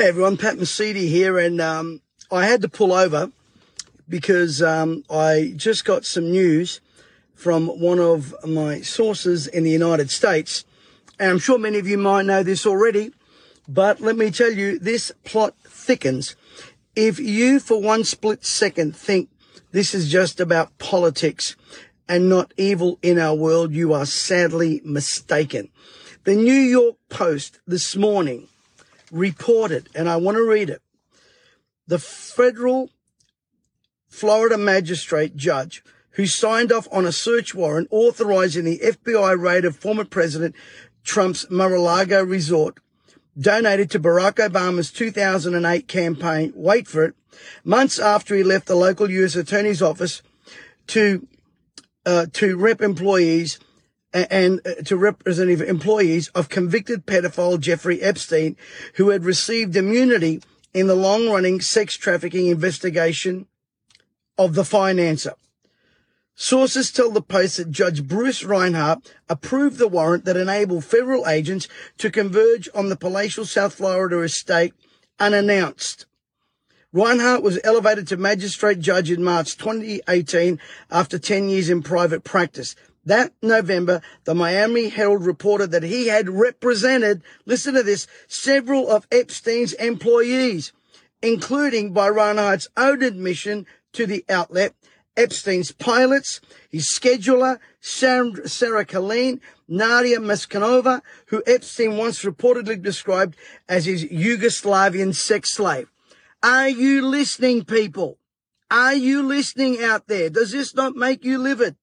Hey everyone, Pat Mesiti here, and um, I had to pull over because um, I just got some news from one of my sources in the United States, and I'm sure many of you might know this already, but let me tell you, this plot thickens. If you for one split second think this is just about politics and not evil in our world, you are sadly mistaken. The New York Post this morning reported, and I want to read it. The federal Florida magistrate judge who signed off on a search warrant authorizing the FBI raid of former President Trump's Mar-a-Lago resort donated to Barack Obama's 2008 campaign, wait for it, months after he left the local U.S. attorney's office to, uh, to rep employees and uh, to representative employees of convicted pedophile Jeffrey Epstein, who had received immunity in the long running sex trafficking investigation of the financer. Sources tell the Post that Judge Bruce Reinhart approved the warrant that enabled federal agents to converge on the palatial South Florida estate unannounced. Reinhart was elevated to magistrate judge in March 2018 after 10 years in private practice. That November, the Miami Herald reported that he had represented, listen to this, several of Epstein's employees, including by Reinhart's own admission to the outlet, Epstein's pilots, his scheduler, Sarah Killeen, Nadia Maskanova, who Epstein once reportedly described as his Yugoslavian sex slave. Are you listening, people? Are you listening out there? Does this not make you livid?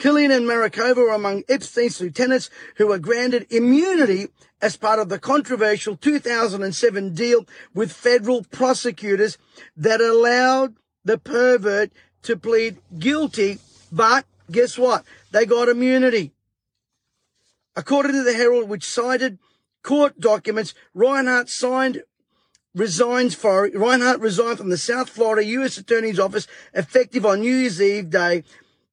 Killeen and Marakova were among Epstein's lieutenants who were granted immunity as part of the controversial 2007 deal with federal prosecutors that allowed the pervert to plead guilty. But guess what? They got immunity. According to the Herald, which cited court documents, Reinhart signed resigns for Reinhart resigned from the South Florida U.S. Attorney's Office effective on New Year's Eve day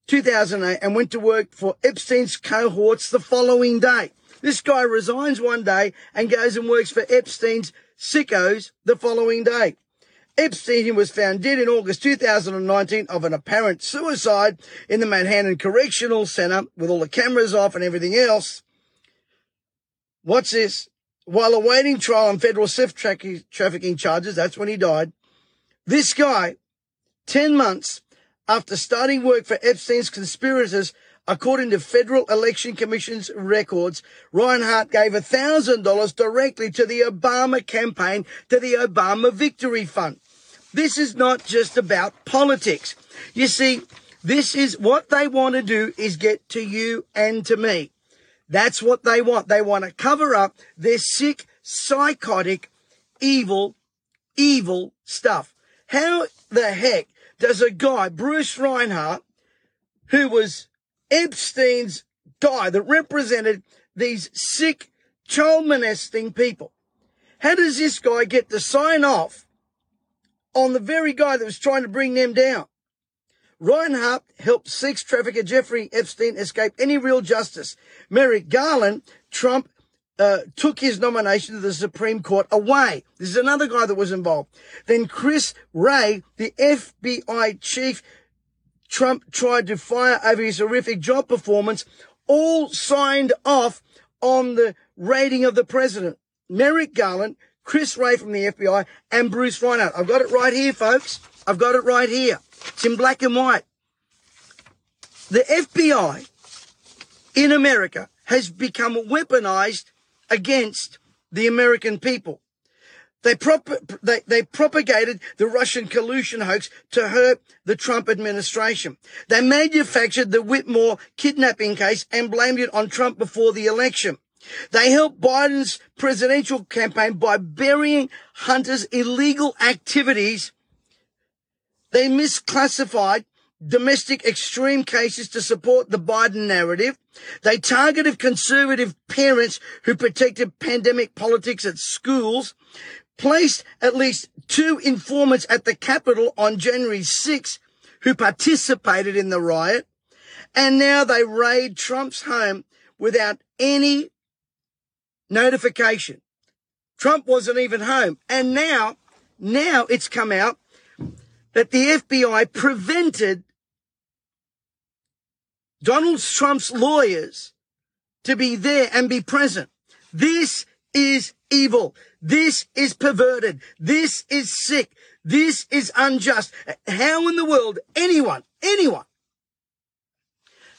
2008 and went to work for Epstein's cohorts the following day. This guy resigns one day and goes and works for Epstein's sickos the following day. Epstein was found dead in August 2019 of an apparent suicide in the Manhattan Correctional Center with all the cameras off and everything else. What's this? While awaiting trial on federal sex trafficking charges, that's when he died. This guy, 10 months after starting work for Epstein's conspirators, according to Federal Election Commission's records, Reinhart gave $1,000 directly to the Obama campaign, to the Obama Victory Fund. This is not just about politics. You see, this is what they want to do is get to you and to me. That's what they want. They want to cover up their sick, psychotic, evil, evil stuff. How the heck does a guy, Bruce Reinhart, who was Epstein's guy that represented these sick, child molesting people. How does this guy get to sign off on the very guy that was trying to bring them down? Reinhart helped sex trafficker Jeffrey Epstein escape any real justice. Merrick Garland, Trump uh, took his nomination to the Supreme Court away. This is another guy that was involved. Then Chris Wray, the FBI chief, Trump tried to fire over his horrific job performance, all signed off on the rating of the president. Merrick Garland, Chris Wray from the FBI, and Bruce Reinhart. I've got it right here, folks. I've got it right here. It's in black and white. The FBI in America has become weaponized against the American people. They, prop- they, they propagated the Russian collusion hoax to hurt the Trump administration. They manufactured the Whitmer kidnapping case and blamed it on Trump before the election. They helped Biden's presidential campaign by burying Hunter's illegal activities. They misclassified domestic extreme cases to support the Biden narrative. They targeted conservative parents who protected pandemic politics at schools, placed at least two informants at the Capitol on January 6 who participated in the riot. And now they raid Trump's home without any notification. Trump wasn't even home. And now, now it's come out that the FBI prevented Donald Trump's lawyers to be there and be present. This is evil. This is perverted. This is sick. This is unjust. How in the world anyone, anyone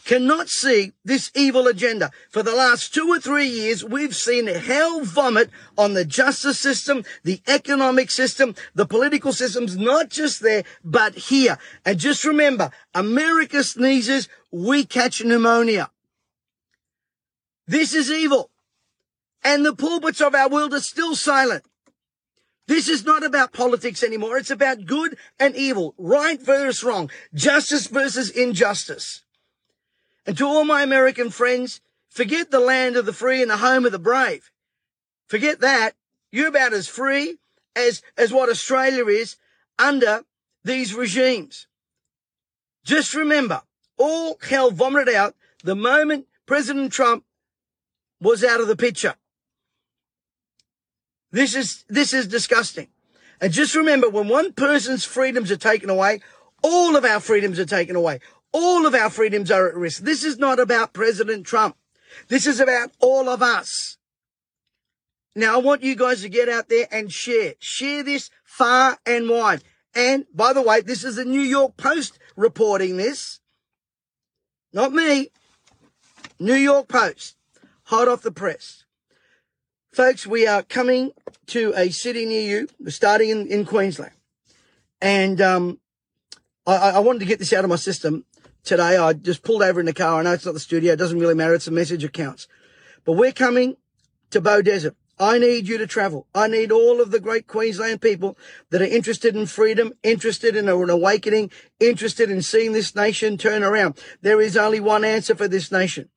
cannot see this evil agenda. For the last two or three years, we've seen hell vomit on the justice system, the economic system, the political systems, not just there, but here. And just remember, America sneezes, we catch pneumonia. This is evil. And the pulpits of our world are still silent. This is not about politics anymore. It's about good and evil, right versus wrong, justice versus injustice. And to all my American friends, forget the land of the free and the home of the brave. Forget that. You're about as free as, as what Australia is under these regimes. Just remember, all hell vomited out the moment President Trump was out of the picture. This is, this is disgusting. And just remember, when one person's freedoms are taken away, all of our freedoms are taken away. All of our freedoms are at risk. This is not about President Trump. This is about all of us. Now, I want you guys to get out there and share. Share this far and wide. And by the way, this is the New York Post reporting this. Not me. New York Post. Hot off the press. Folks, we are coming to a city near you. We're starting in, in Queensland. And um, I, I wanted to get this out of my system today. I just pulled over in the car. I know it's not the studio. It doesn't really matter. It's the message accounts. But we're coming to Beaudesert. I need you to travel. I need all of the great Queensland people that are interested in freedom, interested in an awakening, interested in seeing this nation turn around. There is only one answer for this nation.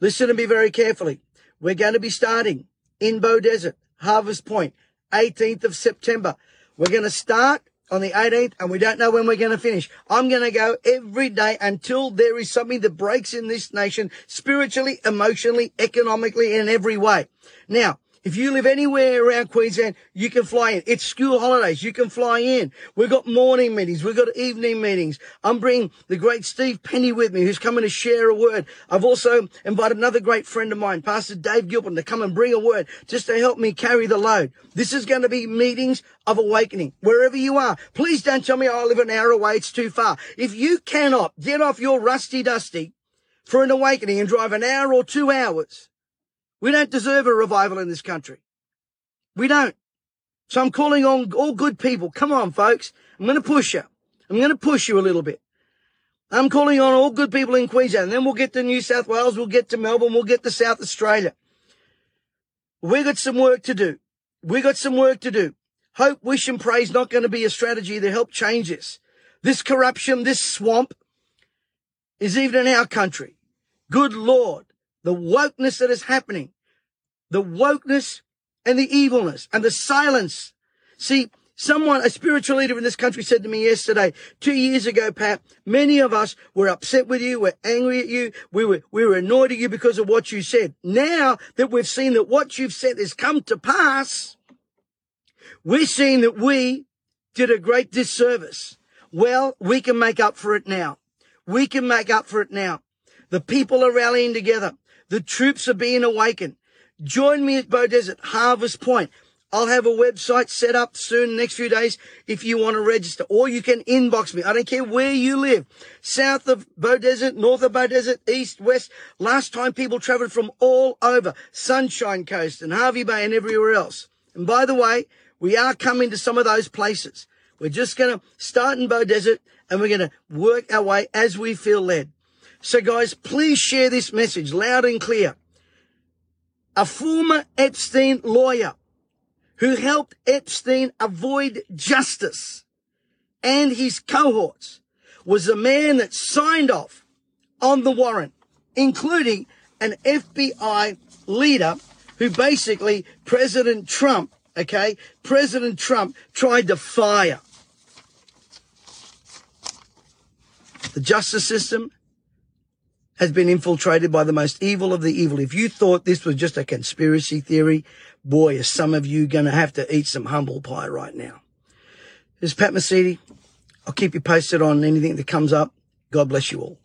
Listen to me very carefully. We're going to be starting in Beaudesert, Harvest Point, 18th of September. We're going to start on the 18th and we don't know when we're going to finish. I'm going to go every day until there is something that breaks in this nation spiritually, emotionally, economically, in every way. Now, if you live anywhere around Queensland, you can fly in. It's school holidays. You can fly in. We've got morning meetings. We've got evening meetings. I'm bringing the great Steve Penny with me, who's coming to share a word. I've also invited another great friend of mine, Pastor Dave Gilpin, to come and bring a word just to help me carry the load. This is going to be meetings of awakening wherever you are. Please don't tell me I live an hour away. It's too far. If you cannot get off your rusty dusty for an awakening and drive an hour or two hours, we don't deserve a revival in this country. We don't. So I'm calling on all good people. Come on, folks. I'm going to push you. I'm going to push you a little bit. I'm calling on all good people in Queensland. Then we'll get to New South Wales. We'll get to Melbourne. We'll get to South Australia. We got some work to do. We got some work to do. Hope, wish and pray is not going to be a strategy to help change this. This corruption, this swamp is even in our country. Good Lord, the wokeness that is happening the wokeness and the evilness and the silence. See, someone, a spiritual leader in this country said to me yesterday, two years ago, Pat, many of us were upset with you, we're angry at you, we were, we were annoyed at you because of what you said. Now that we've seen that what you've said has come to pass, we're seeing that we did a great disservice. Well, we can make up for it now. We can make up for it now. The people are rallying together. The troops are being awakened. Join me at Beaudesert, Harvest Point. I'll have a website set up soon, next few days, if you want to register. Or you can inbox me. I don't care where you live. South of Beaudesert, north of Beaudesert, east, west. Last time people traveled from all over. Sunshine Coast and Hervey Bay and everywhere else. And by the way, we are coming to some of those places. We're just going to start in Beaudesert and we're going to work our way as we feel led. So guys, please share this message loud and clear a former Epstein lawyer who helped Epstein avoid justice and his cohorts was a man that signed off on the warrant, including an FBI leader who basically President Trump, okay, President Trump tried to fire. The justice system has been infiltrated by the most evil of the evil. If you thought this was just a conspiracy theory, boy, are some of you going to have to eat some humble pie right now. This is Pat Mesiti. I'll keep you posted on anything that comes up. God bless you all.